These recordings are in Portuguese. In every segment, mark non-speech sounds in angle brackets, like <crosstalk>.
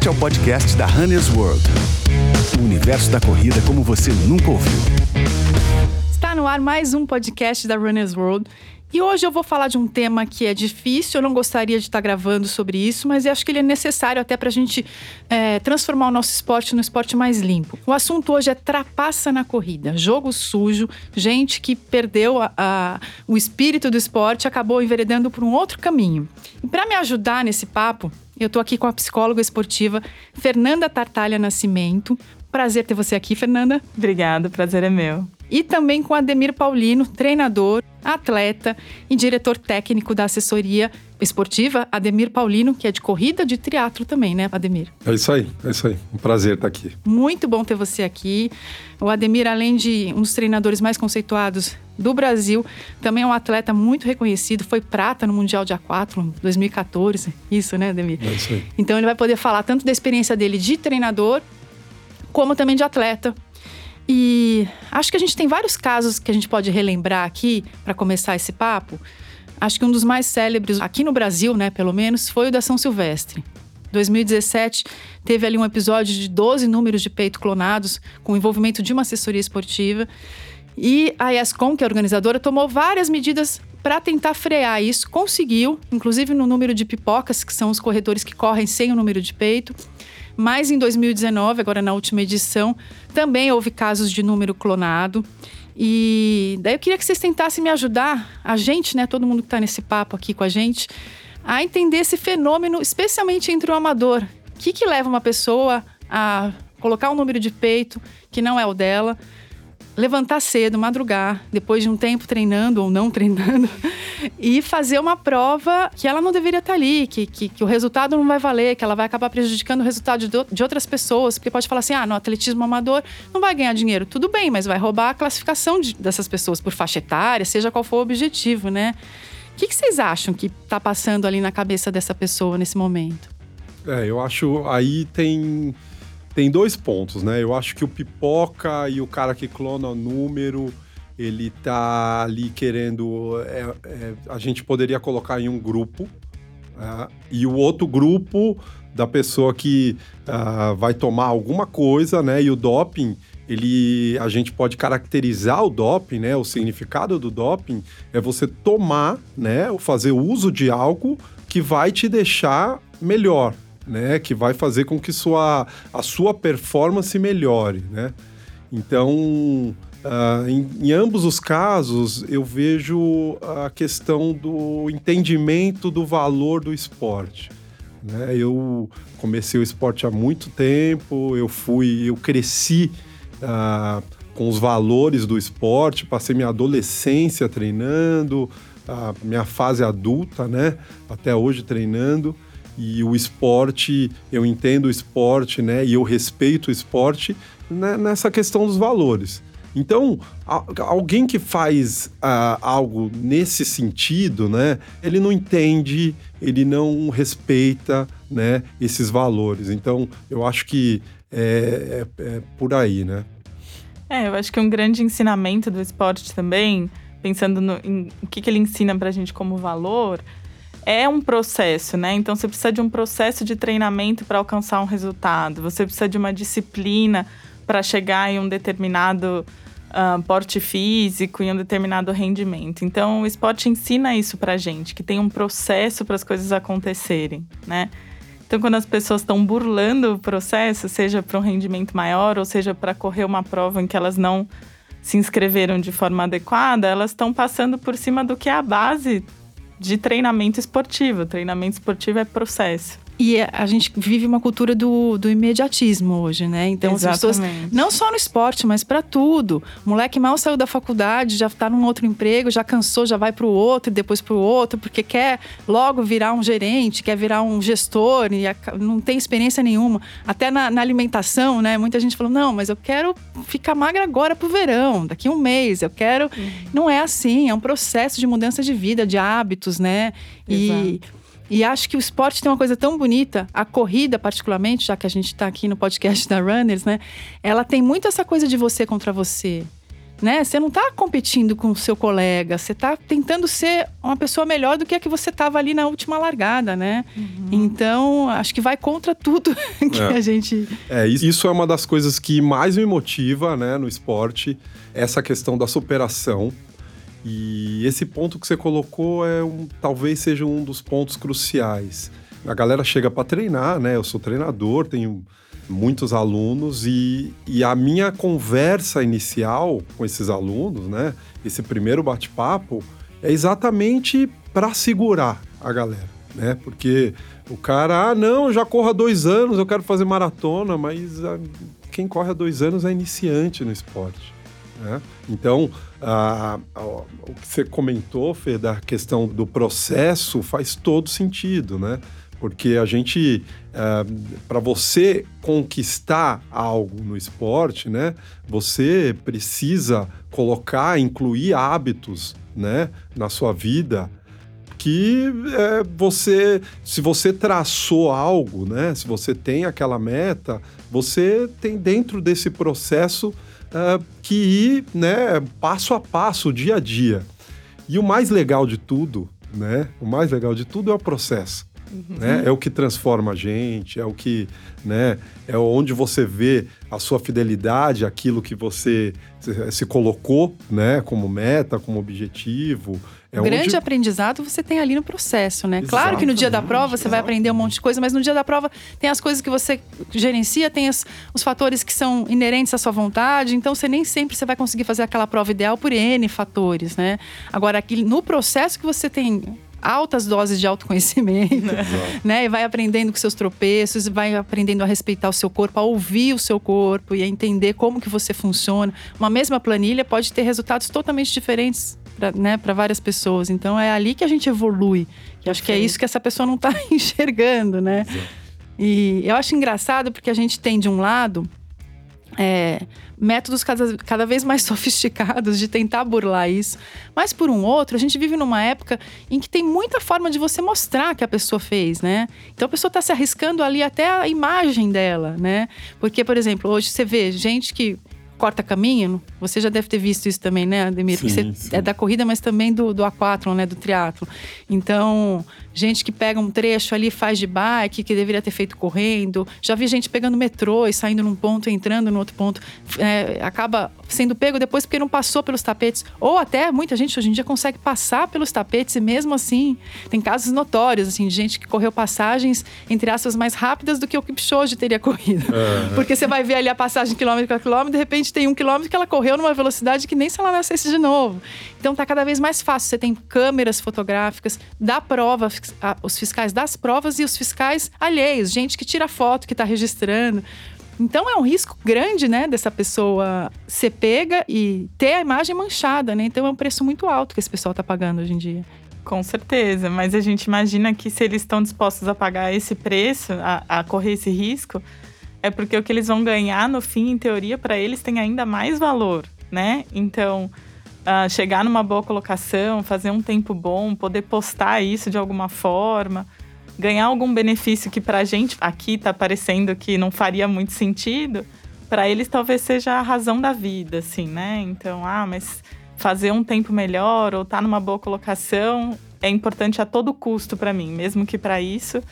Este é o podcast da Runner's World. O universo da corrida como você nunca ouviu. Está no ar mais um podcast da Runner's World. E hoje eu vou falar de um tema que é difícil, eu não gostaria de estar gravando sobre isso, mas eu acho que ele é necessário até para a gente é, transformar o nosso esporte no esporte mais limpo. O assunto hoje é trapaça na corrida, jogo sujo, gente que perdeu a, a, o espírito do esporte acabou enveredando por um outro caminho. E para me ajudar nesse papo, eu estou aqui com a psicóloga esportiva Fernanda Tartalha Nascimento. Prazer ter você aqui, Fernanda. Obrigada, prazer é meu. E também com Ademir Paulino, treinador, atleta e diretor técnico da assessoria esportiva, Ademir Paulino, que é de corrida de triatlo também, né, Ademir? É isso aí, é isso aí. Um prazer estar aqui. Muito bom ter você aqui. O Ademir, além de um dos treinadores mais conceituados do Brasil, também é um atleta muito reconhecido, foi prata no Mundial de A4 2014. Isso, né, Ademir? É isso aí. Então ele vai poder falar tanto da experiência dele de treinador, como também de atleta. E acho que a gente tem vários casos que a gente pode relembrar aqui para começar esse papo. Acho que um dos mais célebres aqui no Brasil, né, pelo menos, foi o da São Silvestre. 2017 teve ali um episódio de 12 números de peito clonados com envolvimento de uma assessoria esportiva. E a ESCOM, que é a organizadora, tomou várias medidas para tentar frear isso. Conseguiu, inclusive no número de pipocas, que são os corredores que correm sem o número de peito. Mas em 2019, agora na última edição, também houve casos de número clonado. E daí eu queria que vocês tentassem me ajudar, a gente, né, todo mundo que está nesse papo aqui com a gente, a entender esse fenômeno, especialmente entre o amador. O que, que leva uma pessoa a colocar um número de peito que não é o dela? Levantar cedo, madrugar, depois de um tempo treinando ou não <laughs> treinando, e fazer uma prova que ela não deveria estar ali, que, que, que, o resultado não vai valer, que ela vai acabar prejudicando o resultado de, de outras pessoas, porque pode falar assim: ah, no atletismo amador não vai ganhar dinheiro. Tudo bem, mas vai roubar a classificação de, dessas pessoas por faixa etária, seja qual for o objetivo, né? O que, que vocês acham que está passando ali na cabeça dessa pessoa nesse momento? É, eu acho aí tem tem dois pontos, né? Eu acho que o pipoca e o cara que clona o número, ele tá ali querendo. É, é, a gente poderia colocar em um grupo, é, e o outro grupo da pessoa que uh, vai tomar alguma coisa, né? E o doping, ele, a gente pode caracterizar o doping, né? O significado do doping é você tomar, né? Ou fazer uso de algo que vai te deixar melhor, né? Que vai fazer com que sua, a sua performance melhore, né? Então, uh, em, em, ambos os casos, eu vejo a questão do entendimento do valor do esporte. Né? Eu comecei o esporte há muito tempo, eu fui, eu cresci uh, com os valores do esporte, passei minha adolescência treinando, a minha fase adulta, né? Até hoje treinando e o esporte, eu entendo o esporte, né? E eu respeito o esporte né, nessa questão dos valores. Então, alguém que faz uh, algo nesse sentido, né? Ele não entende, ele não respeita, né? Esses valores. Então, eu acho que é, é, é por aí, né? É, eu acho que um grande ensinamento do esporte também, pensando no, em o que, que ele ensina para a gente como valor, é um processo, né? Então você precisa de um processo de treinamento para alcançar um resultado. Você precisa de uma disciplina para chegar em um determinado uh, porte físico, em um determinado rendimento. Então o esporte ensina isso para gente, que tem um processo para as coisas acontecerem, né? Então quando as pessoas estão burlando o processo, seja para um rendimento maior ou seja para correr uma prova em que elas não se inscreveram de forma adequada, elas estão passando por cima do que é a base de treinamento esportivo. Treinamento esportivo é processo. E é, a gente vive uma cultura do, do imediatismo hoje, né? Então Exatamente. as pessoas, não só no esporte, mas para tudo. O moleque mal saiu da faculdade, já está num outro emprego, já cansou, já vai para o outro, depois para o outro, porque quer logo virar um gerente, quer virar um gestor e não tem experiência nenhuma. Até na, na alimentação, né? Muita gente falou: não, mas eu quero ficar magra agora pro verão, daqui a um mês, eu quero. Uhum. Não é assim, é um processo de mudança de vida, de hábitos, né? E. E acho que o esporte tem uma coisa tão bonita, a corrida, particularmente, já que a gente está aqui no podcast <laughs> da Runners, né? Ela tem muito essa coisa de você contra você. né? Você não está competindo com o seu colega, você está tentando ser uma pessoa melhor do que a que você estava ali na última largada, né? Uhum. Então, acho que vai contra tudo <laughs> que é. a gente. É, isso é uma das coisas que mais me motiva, né, no esporte, essa questão da superação. E esse ponto que você colocou é um, talvez seja um dos pontos cruciais. A galera chega para treinar, né? Eu sou treinador, tenho muitos alunos e, e a minha conversa inicial com esses alunos, né? Esse primeiro bate-papo é exatamente para segurar a galera, né? Porque o cara, ah, não, já corro há dois anos, eu quero fazer maratona, mas quem corre há dois anos é iniciante no esporte. Né? Então, o que você comentou, Fê, da questão do processo faz todo sentido, né? Porque a gente, é, para você conquistar algo no esporte, né, você precisa colocar, incluir hábitos, né, na sua vida que é, você, se você traçou algo, né, se você tem aquela meta, você tem dentro desse processo é, que ir, né, passo a passo, dia a dia. E o mais legal de tudo, né, o mais legal de tudo é o processo. Uhum. Né? É o que transforma a gente, é o que, né? É onde você vê a sua fidelidade, aquilo que você se colocou, né? Como meta, como objetivo. É o grande onde... aprendizado você tem ali no processo, né? Exatamente, claro que no dia da prova você vai aprender um monte de coisa, mas no dia da prova tem as coisas que você gerencia, tem as, os fatores que são inerentes à sua vontade, então você nem sempre você vai conseguir fazer aquela prova ideal por N fatores, né? Agora, aqui, no processo que você tem altas doses de autoconhecimento, <laughs> né? E vai aprendendo com seus tropeços, vai aprendendo a respeitar o seu corpo, a ouvir o seu corpo e a entender como que você funciona. Uma mesma planilha pode ter resultados totalmente diferentes para né, várias pessoas. Então é ali que a gente evolui. E acho que é isso que essa pessoa não está <laughs> enxergando, né? E eu acho engraçado porque a gente tem de um lado é, métodos cada, cada vez mais <laughs> sofisticados de tentar burlar isso. Mas, por um outro, a gente vive numa época em que tem muita forma de você mostrar que a pessoa fez, né? Então, a pessoa está se arriscando ali até a imagem dela, né? Porque, por exemplo, hoje você vê gente que corta caminho, você já deve ter visto isso também, né, Ademir? Sim, você sim. é da corrida, mas também do, do aquatlon, né, do triatlo. Então, gente que pega um trecho ali faz de bike, que deveria ter feito correndo. Já vi gente pegando metrô e saindo num ponto e entrando no outro ponto. É, acaba sendo pego depois porque não passou pelos tapetes. Ou até muita gente hoje em dia consegue passar pelos tapetes e mesmo assim tem casos notórios assim de gente que correu passagens entre aspas mais rápidas do que o Kipchoge teria <laughs> corrido. Uhum. Porque você vai ver ali a passagem quilômetro a quilômetro, de repente tem um quilômetro que ela correu numa velocidade que nem se ela nascesse de novo. Então tá cada vez mais fácil. Você tem câmeras fotográficas da prova, os fiscais das provas e os fiscais alheios, gente que tira foto, que está registrando. Então é um risco grande, né, dessa pessoa ser pega e ter a imagem manchada, né? Então é um preço muito alto que esse pessoal está pagando hoje em dia. Com certeza, mas a gente imagina que se eles estão dispostos a pagar esse preço, a, a correr esse risco, é porque o que eles vão ganhar no fim, em teoria, para eles tem ainda mais valor, né? Então, uh, chegar numa boa colocação, fazer um tempo bom, poder postar isso de alguma forma, ganhar algum benefício que para a gente aqui está parecendo que não faria muito sentido, para eles talvez seja a razão da vida, assim, né? Então, ah, mas fazer um tempo melhor ou estar tá numa boa colocação é importante a todo custo para mim, mesmo que para isso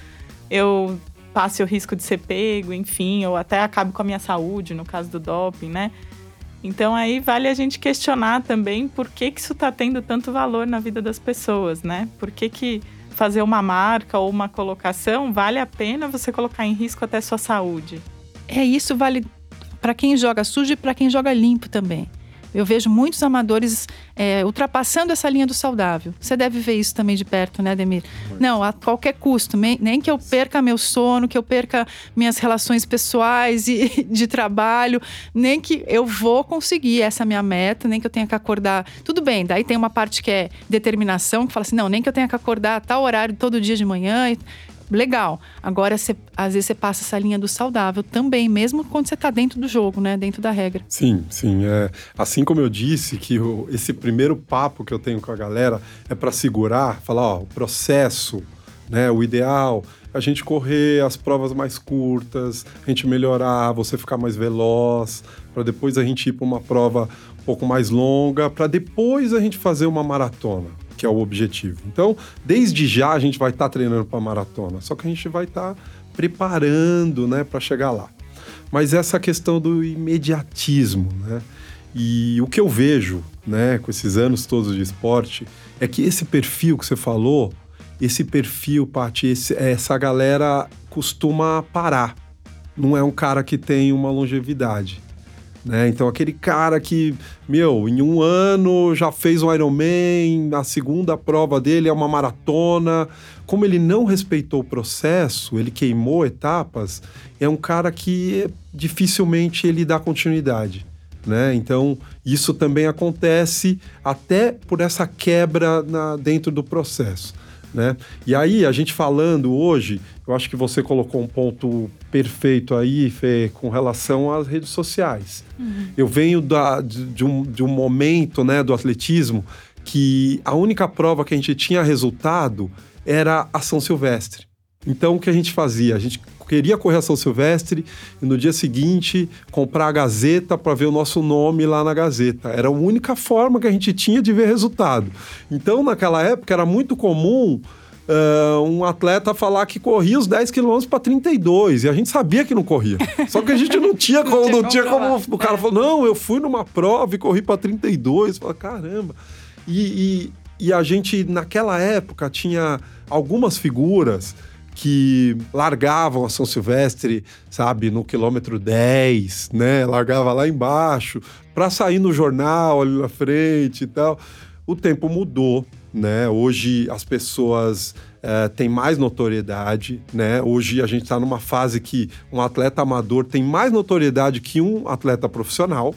eu passe o risco de ser pego, enfim, ou até acabe com a minha saúde, no caso do doping, né? Então aí vale a gente questionar também por que, que isso está tendo tanto valor na vida das pessoas, né? Por que, que fazer uma marca ou uma colocação vale a pena você colocar em risco até sua saúde? É isso vale para quem joga sujo e para quem joga limpo também. Eu vejo muitos amadores é, ultrapassando essa linha do saudável. Você deve ver isso também de perto, né, Ademir? Não, a qualquer custo, nem que eu perca meu sono, que eu perca minhas relações pessoais e <laughs> de trabalho, nem que eu vou conseguir essa minha meta, nem que eu tenha que acordar. Tudo bem, daí tem uma parte que é determinação, que fala assim: não, nem que eu tenha que acordar a tal horário todo dia de manhã legal. Agora, cê, às vezes você passa essa linha do saudável também, mesmo quando você está dentro do jogo, né? Dentro da regra. Sim, sim. É, assim como eu disse que o, esse primeiro papo que eu tenho com a galera é para segurar, falar, ó, o processo, né? O ideal, a gente correr as provas mais curtas, a gente melhorar, você ficar mais veloz, para depois a gente ir para uma prova um pouco mais longa, para depois a gente fazer uma maratona, que é o objetivo. Então, desde já a gente vai estar tá treinando para maratona, só que a gente vai estar tá preparando, né, para chegar lá. Mas essa questão do imediatismo, né? E o que eu vejo, né, com esses anos todos de esporte, é que esse perfil que você falou, esse perfil, Paty, essa galera costuma parar. Não é um cara que tem uma longevidade. Né? Então, aquele cara que, meu, em um ano já fez um Ironman, a segunda prova dele é uma maratona. Como ele não respeitou o processo, ele queimou etapas, é um cara que dificilmente ele dá continuidade. Né? Então, isso também acontece até por essa quebra na, dentro do processo. Né? E aí, a gente falando hoje, eu acho que você colocou um ponto perfeito aí, Fê, com relação às redes sociais. Uhum. Eu venho da, de, um, de um momento né, do atletismo que a única prova que a gente tinha resultado era a São Silvestre. Então, o que a gente fazia? A gente queria correr a São Silvestre e no dia seguinte comprar a Gazeta para ver o nosso nome lá na Gazeta. Era a única forma que a gente tinha de ver resultado. Então, naquela época, era muito comum Uh, um atleta falar que corria os 10 quilômetros para 32 e a gente sabia que não corria. <laughs> Só que a gente não tinha como, não, não tinha como. O cara é. falou: não, eu fui numa prova e corri para 32. Fala, caramba. E, e, e, a gente, naquela época, tinha algumas figuras que largavam a São Silvestre, sabe, no quilômetro 10, né? Largava lá embaixo para sair no jornal ali na frente e tal. O tempo mudou, né? Hoje as pessoas é, têm mais notoriedade, né? Hoje a gente está numa fase que um atleta amador tem mais notoriedade que um atleta profissional,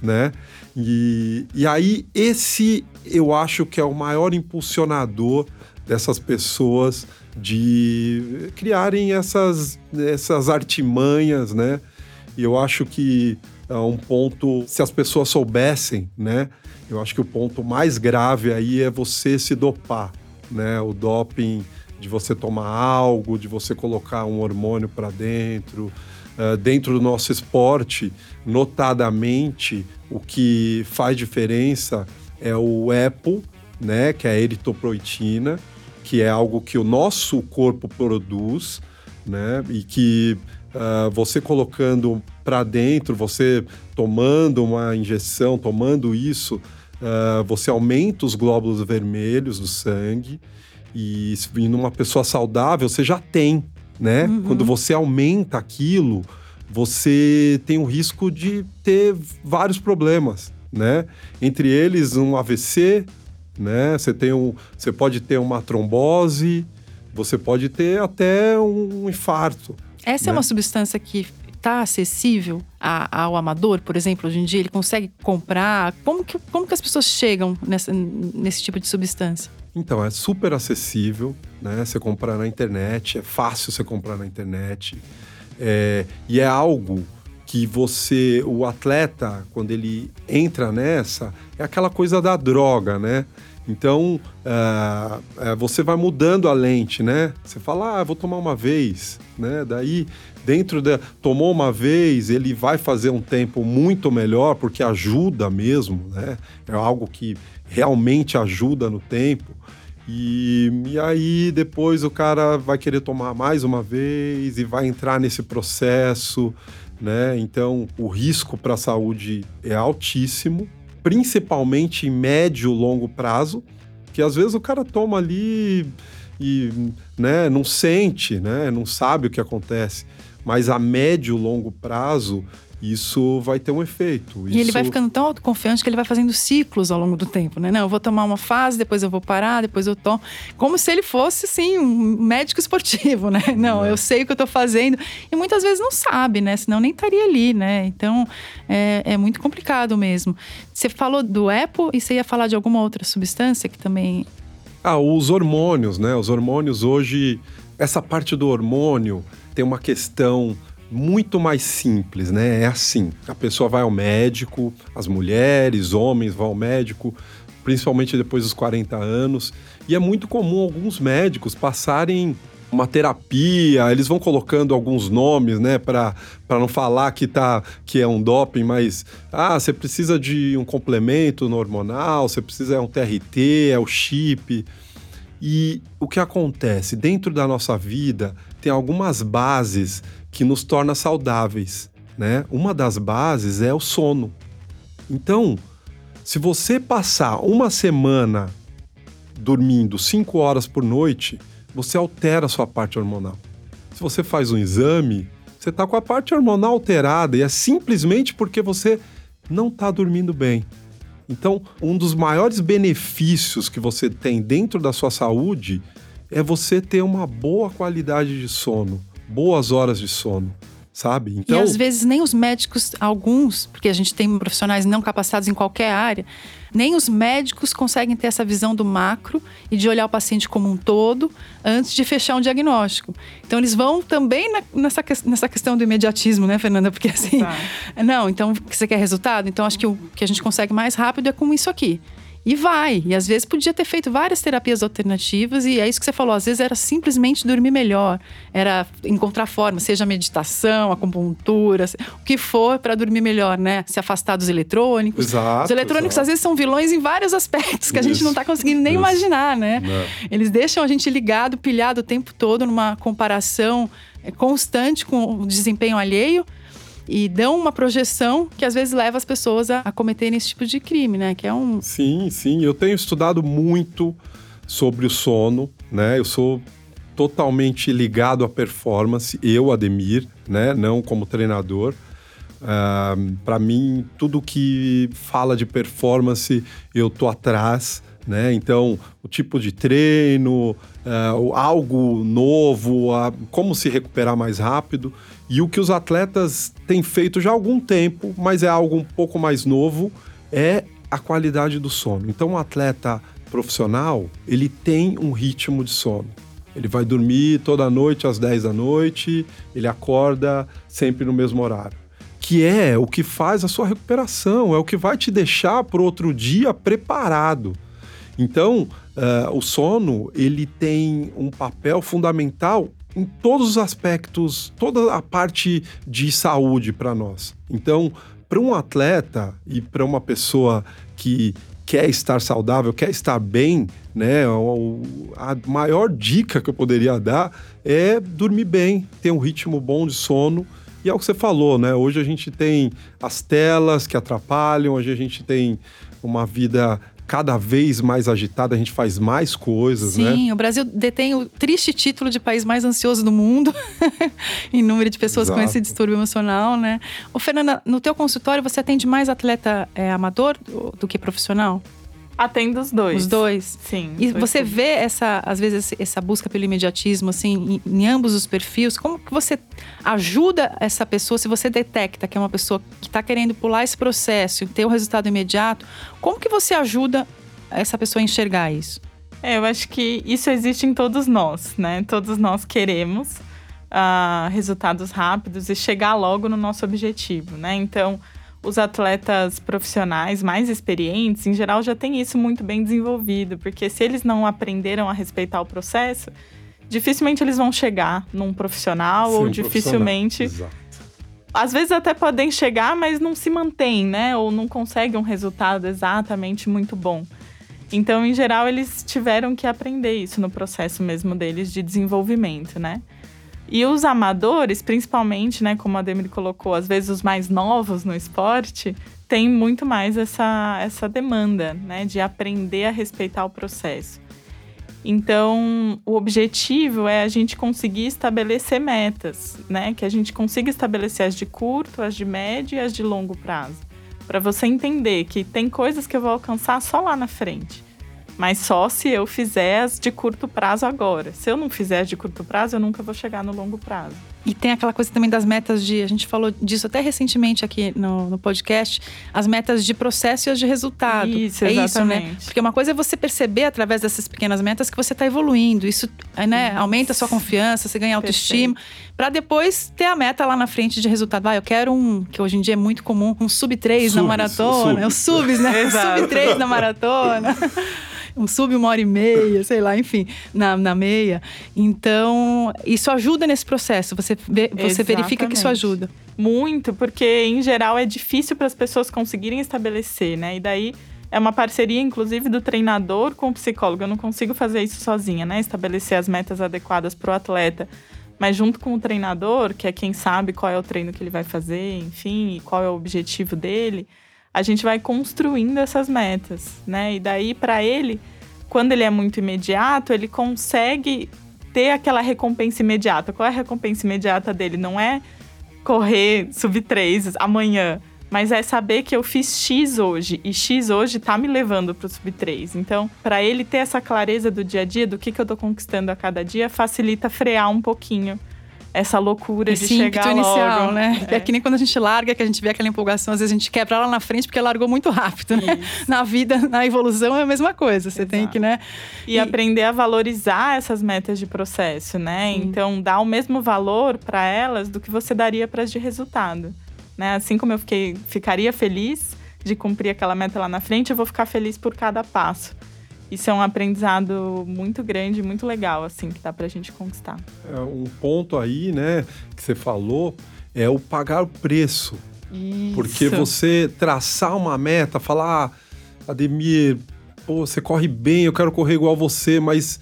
né? E, e aí esse eu acho que é o maior impulsionador dessas pessoas de criarem essas, essas artimanhas, né? E eu acho que é um ponto, se as pessoas soubessem, né? Eu acho que o ponto mais grave aí é você se dopar, né? O doping de você tomar algo, de você colocar um hormônio para dentro. Uh, dentro do nosso esporte, notadamente, o que faz diferença é o EPO, né? Que é a eritoproitina que é algo que o nosso corpo produz, né? E que uh, você colocando para dentro, você tomando uma injeção, tomando isso, uh, você aumenta os glóbulos vermelhos do sangue. E, e numa pessoa saudável, você já tem, né? Uhum. Quando você aumenta aquilo, você tem o risco de ter vários problemas, né? Entre eles, um AVC, né? Você tem um, você pode ter uma trombose, você pode ter até um infarto. Essa é né? é uma substância que está acessível a, ao amador, por exemplo, hoje em dia ele consegue comprar. Como que, como que as pessoas chegam nessa, nesse tipo de substância? Então, é super acessível, né? Você comprar na internet, é fácil você comprar na internet. É, e é algo que você, o atleta, quando ele entra nessa, é aquela coisa da droga, né? Então, uh, uh, você vai mudando a lente, né? Você fala, ah, vou tomar uma vez, né? Daí, dentro da... Tomou uma vez, ele vai fazer um tempo muito melhor, porque ajuda mesmo, né? É algo que realmente ajuda no tempo. E, e aí, depois o cara vai querer tomar mais uma vez e vai entrar nesse processo né? Então, o risco para a saúde é altíssimo, principalmente em médio e longo prazo, que às vezes o cara toma ali e né, não sente, né, não sabe o que acontece. Mas a médio e longo prazo, isso vai ter um efeito. E ele vai ficando tão autoconfiante que ele vai fazendo ciclos ao longo do tempo, né? Não, eu vou tomar uma fase, depois eu vou parar, depois eu tomo. Como se ele fosse, assim, um médico esportivo, né? <laughs> Não, é. eu sei o que eu tô fazendo. E muitas vezes não sabe, né? Senão nem estaria ali, né? Então, é, é muito complicado mesmo. Você falou do EPO e você ia falar de alguma outra substância que também... Ah, os hormônios, né? Os hormônios hoje... Essa parte do hormônio tem uma questão muito mais simples, né? É assim: a pessoa vai ao médico, as mulheres, homens vão ao médico, principalmente depois dos 40 anos, e é muito comum alguns médicos passarem uma terapia, eles vão colocando alguns nomes, né, para não falar que tá que é um doping, mas ah, você precisa de um complemento hormonal, você precisa é um TRT, é o chip. E o que acontece dentro da nossa vida tem algumas bases que nos torna saudáveis, né? Uma das bases é o sono. Então, se você passar uma semana dormindo 5 horas por noite, você altera a sua parte hormonal. Se você faz um exame, você está com a parte hormonal alterada e é simplesmente porque você não está dormindo bem. Então, um dos maiores benefícios que você tem dentro da sua saúde é você ter uma boa qualidade de sono, boas horas de sono sabe? Então... E às vezes nem os médicos, alguns, porque a gente tem profissionais não capacitados em qualquer área, nem os médicos conseguem ter essa visão do macro e de olhar o paciente como um todo antes de fechar um diagnóstico. Então eles vão também na, nessa, nessa questão do imediatismo, né, Fernanda? Porque assim, tá. não, então você quer resultado? Então acho que o que a gente consegue mais rápido é com isso aqui. E vai. E às vezes podia ter feito várias terapias alternativas, e é isso que você falou. Às vezes era simplesmente dormir melhor, era encontrar forma, seja meditação, acupuntura, o que for para dormir melhor, né? Se afastar dos eletrônicos. Exato, Os eletrônicos exato. às vezes são vilões em vários aspectos que a gente não está conseguindo nem isso. imaginar, né? Não. Eles deixam a gente ligado, pilhado o tempo todo numa comparação é, constante com o desempenho alheio e dão uma projeção que às vezes leva as pessoas a, a cometerem esse tipo de crime, né? Que é um. Sim, sim. Eu tenho estudado muito sobre o sono, né? Eu sou totalmente ligado à performance, eu, Ademir, né? Não como treinador. Uh, para mim, tudo que fala de performance, eu tô atrás, né? Então, o tipo de treino, uh, algo novo, uh, como se recuperar mais rápido. E o que os atletas têm feito já há algum tempo, mas é algo um pouco mais novo, é a qualidade do sono. Então, um atleta profissional, ele tem um ritmo de sono. Ele vai dormir toda noite às 10 da noite, ele acorda sempre no mesmo horário. Que é o que faz a sua recuperação, é o que vai te deixar para outro dia preparado. Então, uh, o sono ele tem um papel fundamental em todos os aspectos, toda a parte de saúde para nós. Então, para um atleta e para uma pessoa que quer estar saudável, quer estar bem, né? A maior dica que eu poderia dar é dormir bem, ter um ritmo bom de sono. E é o que você falou, né? Hoje a gente tem as telas que atrapalham, hoje a gente tem uma vida cada vez mais agitada, a gente faz mais coisas, Sim, né? Sim, o Brasil detém o triste título de país mais ansioso do mundo, <laughs> em número de pessoas Exato. com esse distúrbio emocional, né? Ô, Fernanda, no teu consultório você atende mais atleta é, amador do, do que profissional? Atendo os dois. Os dois. Sim. E você vê essa, às vezes, essa busca pelo imediatismo, assim, em, em, ambos os perfis. Como que você ajuda essa pessoa, se você detecta que é uma pessoa que está querendo pular esse processo e ter o um resultado imediato, como que você ajuda essa pessoa a enxergar isso? É, eu acho que isso existe em todos nós, né? Todos nós queremos uh, resultados rápidos e chegar logo no nosso objetivo, né? Então, os atletas profissionais mais experientes, em geral, já têm isso muito bem desenvolvido, porque se eles não aprenderam a respeitar o processo, dificilmente eles vão chegar num profissional Sim, ou um dificilmente. Profissional. Às vezes até podem chegar, mas não se mantêm, né? Ou não conseguem um resultado exatamente muito bom. Então, em geral, eles tiveram que aprender isso no processo mesmo deles de desenvolvimento, né? E os amadores, principalmente, né, como a Demir colocou, às vezes os mais novos no esporte, tem muito mais essa, essa demanda, né, de aprender a respeitar o processo. Então, o objetivo é a gente conseguir estabelecer metas, né, que a gente consiga estabelecer as de curto, as de médio e as de longo prazo, para você entender que tem coisas que eu vou alcançar só lá na frente mas só se eu fizer as de curto prazo agora. Se eu não fizer as de curto prazo, eu nunca vou chegar no longo prazo. E tem aquela coisa também das metas de. A gente falou disso até recentemente aqui no, no podcast, as metas de processo e as de resultado. Isso, é exatamente. isso, né? Porque uma coisa é você perceber através dessas pequenas metas que você está evoluindo. Isso né, aumenta a sua confiança, você ganha autoestima. Para depois ter a meta lá na frente de resultado. Ah, eu quero um, que hoje em dia é muito comum, um sub 3 subs, <laughs> na maratona. Os subs, né? sub 3 na maratona. Um sub uma hora e meia, sei lá, enfim, na, na meia. Então, isso ajuda nesse processo. Você, vê, você verifica que isso ajuda. Muito, porque em geral é difícil para as pessoas conseguirem estabelecer, né? E daí é uma parceria, inclusive, do treinador com o psicólogo. Eu não consigo fazer isso sozinha, né? Estabelecer as metas adequadas para o atleta. Mas junto com o treinador, que é quem sabe qual é o treino que ele vai fazer, enfim, e qual é o objetivo dele, a gente vai construindo essas metas, né? E daí, para ele, quando ele é muito imediato, ele consegue ter aquela recompensa imediata. Qual é a recompensa imediata dele? Não é correr sub 3 amanhã, mas é saber que eu fiz X hoje e X hoje tá me levando pro sub 3. Então, para ele ter essa clareza do dia a dia, do que, que eu tô conquistando a cada dia, facilita frear um pouquinho essa loucura Esse de chegar inicial, logo. né? É. é. que nem quando a gente larga, que a gente vê aquela empolgação, às vezes a gente quebra lá na frente porque largou muito rápido, né? Isso. Na vida, na evolução é a mesma coisa. Você Exato. tem que, né? E, e, aprender a valorizar essas metas de processo, né? Sim. Então, dar o mesmo valor para elas do que você daria para as de resultado, né? Assim como eu fiquei, ficaria feliz de cumprir aquela meta lá na frente, eu vou ficar feliz por cada passo isso é um aprendizado muito grande, muito legal, assim, que dá pra gente conquistar. É, um ponto aí, né, que você falou, é o pagar o preço. Isso. Porque você traçar uma meta, falar, ah, Ademir, pô, você corre bem, eu quero correr igual você, mas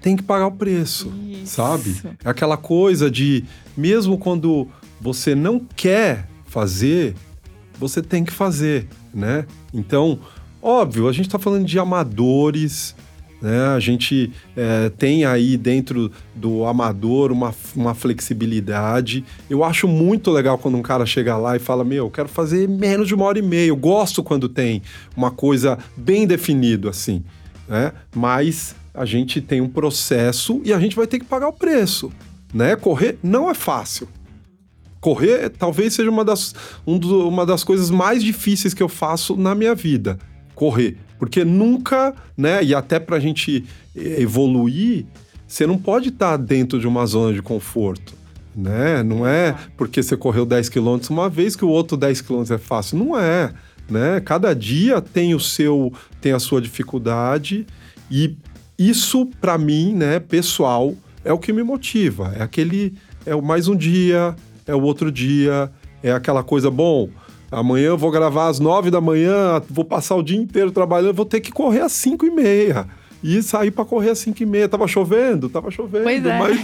tem que pagar o preço, Isso. sabe? É aquela coisa de, mesmo quando você não quer fazer, você tem que fazer, né? Então, Óbvio, a gente está falando de amadores, né? A gente é, tem aí dentro do amador uma, uma flexibilidade. Eu acho muito legal quando um cara chega lá e fala: Meu, eu quero fazer menos de uma hora e meia. Eu gosto quando tem uma coisa bem definida assim, né? Mas a gente tem um processo e a gente vai ter que pagar o preço, né? Correr não é fácil. Correr talvez seja uma das, um do, uma das coisas mais difíceis que eu faço na minha vida correr. Porque nunca, né? E até para a gente evoluir, você não pode estar tá dentro de uma zona de conforto. Né? Não é porque você correu 10 quilômetros uma vez que o outro 10 quilômetros é fácil. Não é. Né? Cada dia tem o seu, tem a sua dificuldade e isso para mim, né, pessoal, é o que me motiva. É aquele, é o mais um dia, é o outro dia, é aquela coisa bom. Amanhã eu vou gravar às nove da manhã, vou passar o dia inteiro trabalhando, vou ter que correr às cinco e meia. E sair para correr às cinco e meia. Tava chovendo? Tava chovendo. Pois é. Mas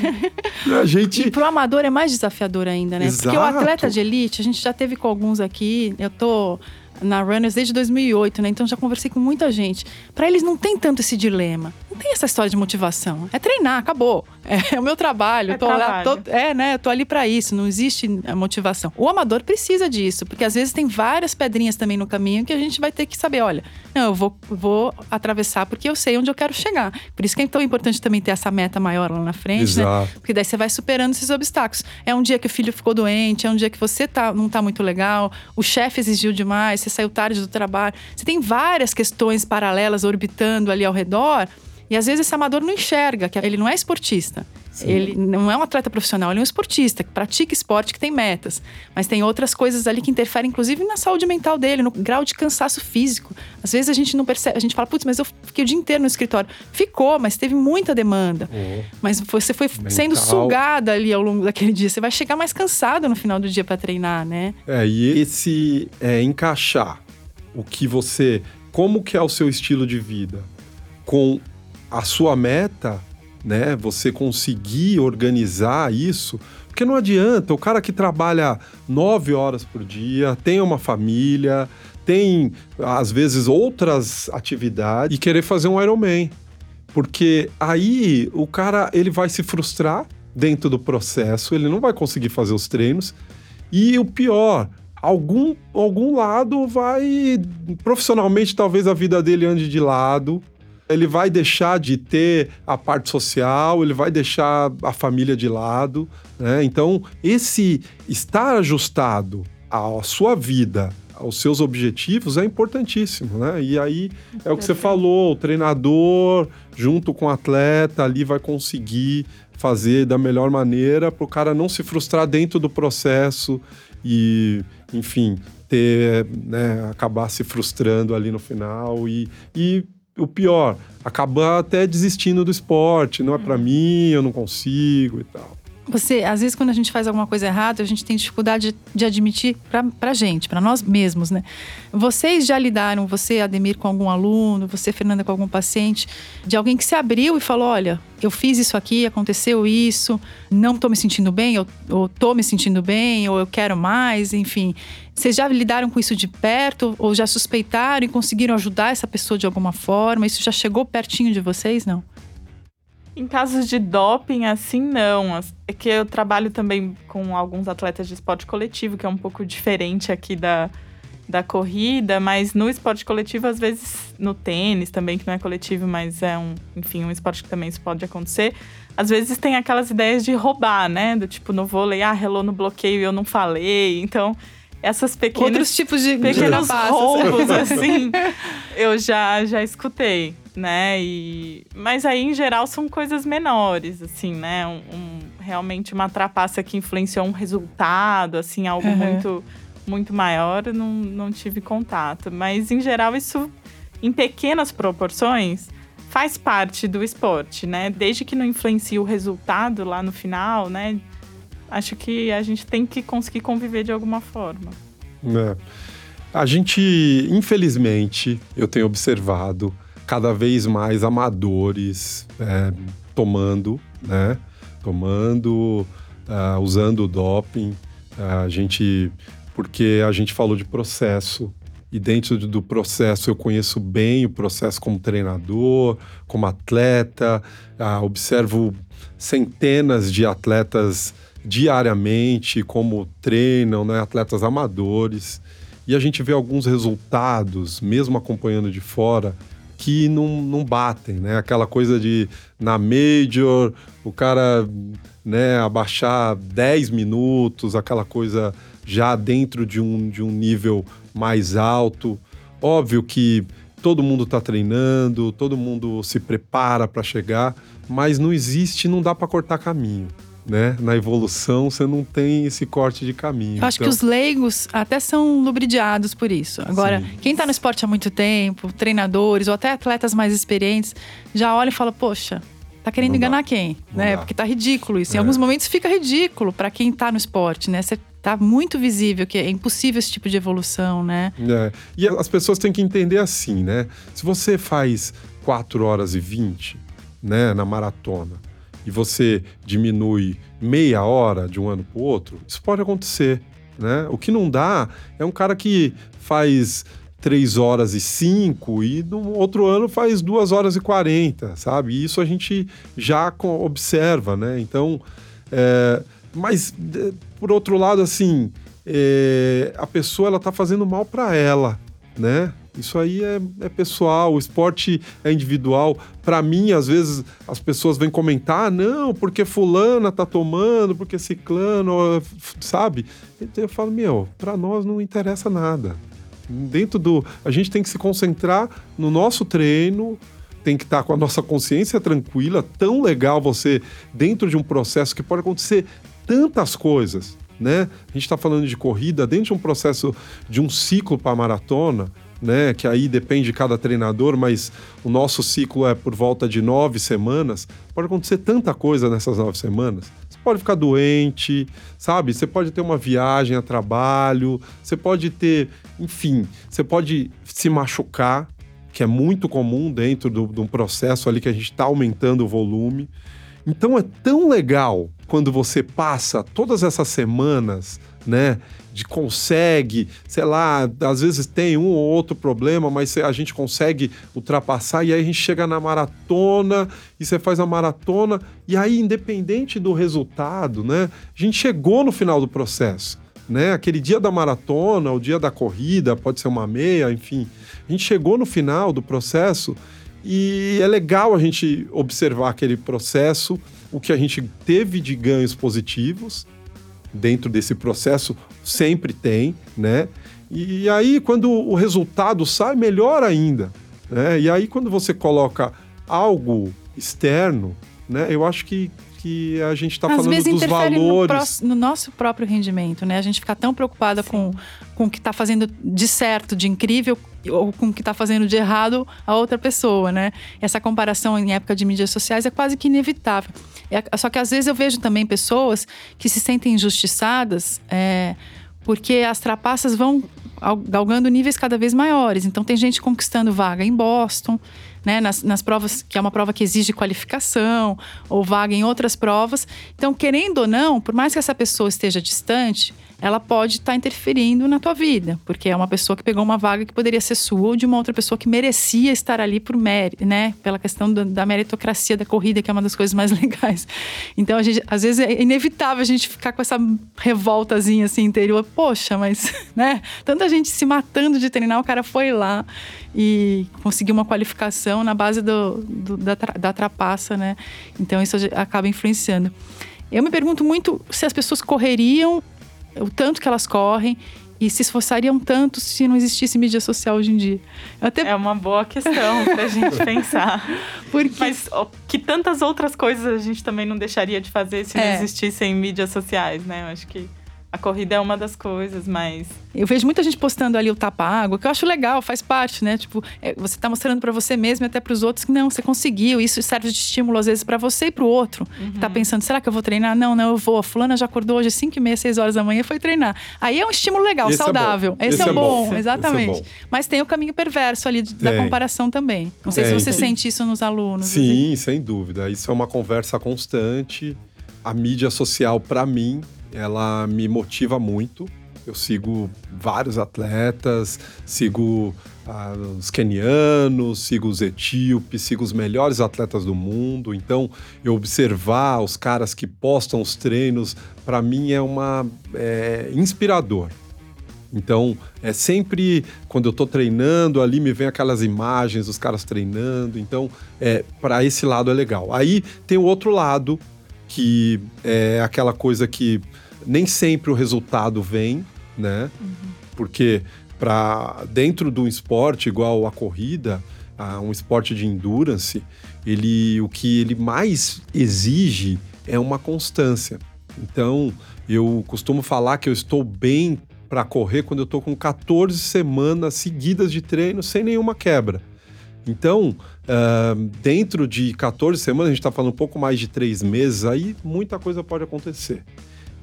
<laughs> a gente... E pro amador é mais desafiador ainda, né? Exato. Porque o atleta de elite, a gente já teve com alguns aqui. Eu tô na Runners desde 2008, né? Então já conversei com muita gente. Para eles não tem tanto esse dilema. Não tem essa história de motivação. É treinar, acabou. É, <laughs> é o meu trabalho. É, tô trabalho. Lá, tô, é, né? Eu tô ali para isso. Não existe a motivação. O amador precisa disso, porque às vezes tem várias pedrinhas também no caminho que a gente vai ter que saber, olha, não, eu vou, vou atravessar porque eu sei onde eu quero chegar. Por isso que é tão importante também ter essa meta maior lá na frente, né? Exato. né? Porque daí você vai superando esses obstáculos. É um dia que o filho ficou doente, é um dia que você tá, não tá muito legal, o chefe exigiu demais, você saiu tarde do trabalho. Você tem várias questões paralelas orbitando ali ao redor. E às vezes esse amador não enxerga que ele não é esportista. Sim. Ele não é um atleta profissional, ele é um esportista que pratica esporte, que tem metas. Mas tem outras coisas ali que interferem, inclusive, na saúde mental dele, no grau de cansaço físico. Às vezes a gente não percebe, a gente fala, putz, mas eu fiquei o dia inteiro no escritório. Ficou, mas teve muita demanda. Uhum. Mas você foi mental. sendo sugada ali ao longo daquele dia. Você vai chegar mais cansado no final do dia para treinar, né? É, e esse é, encaixar o que você. Como que é o seu estilo de vida com a sua meta, né? Você conseguir organizar isso. Porque não adianta, o cara que trabalha nove horas por dia, tem uma família, tem às vezes outras atividades e querer fazer um Ironman. Porque aí o cara ele vai se frustrar dentro do processo, ele não vai conseguir fazer os treinos. E o pior, algum, algum lado vai. Profissionalmente, talvez a vida dele ande de lado. Ele vai deixar de ter a parte social, ele vai deixar a família de lado. Né? Então, esse estar ajustado à sua vida, aos seus objetivos, é importantíssimo. Né? E aí é o que você falou: o treinador, junto com o atleta, ali vai conseguir fazer da melhor maneira para o cara não se frustrar dentro do processo e enfim, ter, né, acabar se frustrando ali no final e, e o pior, acabar até desistindo do esporte, não é para mim, eu não consigo e tal. Você, às vezes, quando a gente faz alguma coisa errada, a gente tem dificuldade de admitir pra, pra gente, pra nós mesmos, né? Vocês já lidaram, você, Ademir, com algum aluno, você, Fernanda, com algum paciente, de alguém que se abriu e falou: olha, eu fiz isso aqui, aconteceu isso, não tô me sentindo bem, ou, ou tô me sentindo bem, ou eu quero mais, enfim. Vocês já lidaram com isso de perto, ou já suspeitaram e conseguiram ajudar essa pessoa de alguma forma? Isso já chegou pertinho de vocês, não? Em casos de doping, assim, não. É que eu trabalho também com alguns atletas de esporte coletivo, que é um pouco diferente aqui da, da corrida, mas no esporte coletivo, às vezes, no tênis também, que não é coletivo, mas é um, enfim, um esporte que também isso pode acontecer. Às vezes tem aquelas ideias de roubar, né? Do tipo, no vôlei, ah, relou no bloqueio e eu não falei. Então, essas pequenas. Outros tipos de pequenos roubos, <laughs> assim, eu já, já escutei né? E... Mas aí, em geral, são coisas menores, assim, né? Um, um realmente uma trapaça que influenciou um resultado, assim, algo uhum. muito, muito maior, eu não, não tive contato. Mas, em geral, isso, em pequenas proporções, faz parte do esporte, né? Desde que não influencie o resultado lá no final, né? Acho que a gente tem que conseguir conviver de alguma forma. É. A gente, infelizmente, eu tenho observado cada vez mais amadores é, tomando, né? Tomando, uh, usando o doping. Uh, a gente, porque a gente falou de processo e dentro do processo eu conheço bem o processo como treinador, como atleta, uh, observo centenas de atletas diariamente como treinam, né? Atletas amadores e a gente vê alguns resultados, mesmo acompanhando de fora, que não, não batem, né? Aquela coisa de na Major, o cara né, abaixar 10 minutos, aquela coisa já dentro de um, de um nível mais alto. Óbvio que todo mundo está treinando, todo mundo se prepara para chegar, mas não existe, não dá para cortar caminho né? Na evolução você não tem esse corte de caminho. Eu acho então... que os leigos até são lubridiados por isso. Agora, Sim. quem está no esporte há muito tempo, treinadores ou até atletas mais experientes, já olha e fala: "Poxa, tá querendo não enganar dá. quem?", não né? Dá. Porque tá ridículo isso. É. Em alguns momentos fica ridículo para quem está no esporte, né? Você tá muito visível que é impossível esse tipo de evolução, né? É. E as pessoas têm que entender assim, né? Se você faz 4 horas e 20, né, na maratona, e você diminui meia hora de um ano para o outro, isso pode acontecer. Né? O que não dá é um cara que faz 3 horas e 5 e no outro ano faz 2 horas e 40, sabe? Isso a gente já observa, né? Então, é, mas por outro lado, assim, é, a pessoa ela tá fazendo mal para ela, né? Isso aí é, é pessoal, o esporte é individual. Para mim, às vezes, as pessoas vêm comentar, ah, não, porque fulana tá tomando, porque ciclano, sabe? Então eu falo, meu, para nós não interessa nada. Dentro do. A gente tem que se concentrar no nosso treino, tem que estar tá com a nossa consciência tranquila. Tão legal você, dentro de um processo que pode acontecer tantas coisas, né? A gente está falando de corrida, dentro de um processo de um ciclo para maratona né? Que aí depende de cada treinador, mas o nosso ciclo é por volta de nove semanas. Pode acontecer tanta coisa nessas nove semanas. Você pode ficar doente, sabe? Você pode ter uma viagem a trabalho, você pode ter, enfim, você pode se machucar, que é muito comum dentro de um processo ali que a gente está aumentando o volume. Então é tão legal quando você passa todas essas semanas, né? de consegue, sei lá, às vezes tem um ou outro problema, mas a gente consegue ultrapassar e aí a gente chega na maratona e você faz a maratona e aí independente do resultado, né? A gente chegou no final do processo, né? Aquele dia da maratona, o dia da corrida, pode ser uma meia, enfim. A gente chegou no final do processo e é legal a gente observar aquele processo, o que a gente teve de ganhos positivos, dentro desse processo sempre tem, né? E aí, quando o resultado sai, melhor ainda. Né? E aí, quando você coloca algo externo, né? Eu acho que, que a gente está falando vezes dos interfere no, valores. pró- no nosso próprio rendimento, né? A gente fica tão preocupada com, com o que está fazendo de certo, de incrível, ou com o que está fazendo de errado a outra pessoa, né? Essa comparação em época de mídias sociais é quase que inevitável. É- só que às vezes eu vejo também pessoas que se sentem injustiçadas é, porque as trapaças vão al- galgando níveis cada vez maiores. Então tem gente conquistando vaga em Boston, né, nas, nas provas, que é uma prova que exige qualificação, ou vaga em outras provas. Então, querendo ou não, por mais que essa pessoa esteja distante, ela pode estar interferindo na tua vida, porque é uma pessoa que pegou uma vaga que poderia ser sua ou de uma outra pessoa que merecia estar ali por mérito, né? Pela questão do- da meritocracia da corrida, que é uma das coisas mais <laughs> legais. Então, a gente, às vezes é inevitável a gente ficar com essa revoltazinha assim interior. Poxa, mas, <laughs> né? Tanta gente se matando de treinar, o cara foi lá e conseguiu uma qualificação na base do, do- da, da trapaça, né? Então, isso acaba influenciando. Eu me pergunto muito se as pessoas correriam o tanto que elas correm e se esforçariam tanto se não existisse mídia social hoje em dia. Até É uma boa questão pra gente <laughs> pensar. porque Mas ó, que tantas outras coisas a gente também não deixaria de fazer se É. não existissem mídias sociais, né? Eu acho que a corrida é uma das coisas, mas eu vejo muita gente postando ali o tapa-água, que eu acho legal, faz parte, né? Tipo, é, você tá mostrando pra você mesmo e até pros outros que não, você conseguiu. Isso serve de estímulo, às vezes, pra você e pro outro. Que tá pensando, será que eu vou treinar? Não, não, eu vou. A fulana já acordou hoje às 5 e meia, 6 horas da manhã e foi treinar. Aí é um estímulo legal, Esse é saudável. bom. Esse, Esse é, é bom, bom. exatamente. Esse é bom. Mas tem o caminho perverso ali da comparação também. Não sei se Tem. você sente isso nos alunos. assim. Sim, sem dúvida. Isso é uma conversa constante. A mídia social, para mim, ela me motiva muito. Eu sigo vários atletas, sigo ah, os quenianos, sigo os etíopes, sigo os melhores atletas do mundo. Então, eu observar os caras que postam os treinos, para mim é uma é, inspirador. Então, é sempre quando eu tô treinando ali, me vem aquelas imagens dos caras treinando. Então, é, para esse lado é legal. Aí tem o outro lado, que é aquela coisa que nem sempre o resultado vem, né? Porque para dentro do esporte, igual a corrida, a um esporte de endurance, ele, o que ele mais exige é uma constância. Então, eu costumo falar que eu estou bem para correr quando eu estou com 14 semanas seguidas de treino sem nenhuma quebra. Então, ah, dentro de 14 semanas, a gente está falando um pouco mais de três meses, aí muita coisa pode acontecer.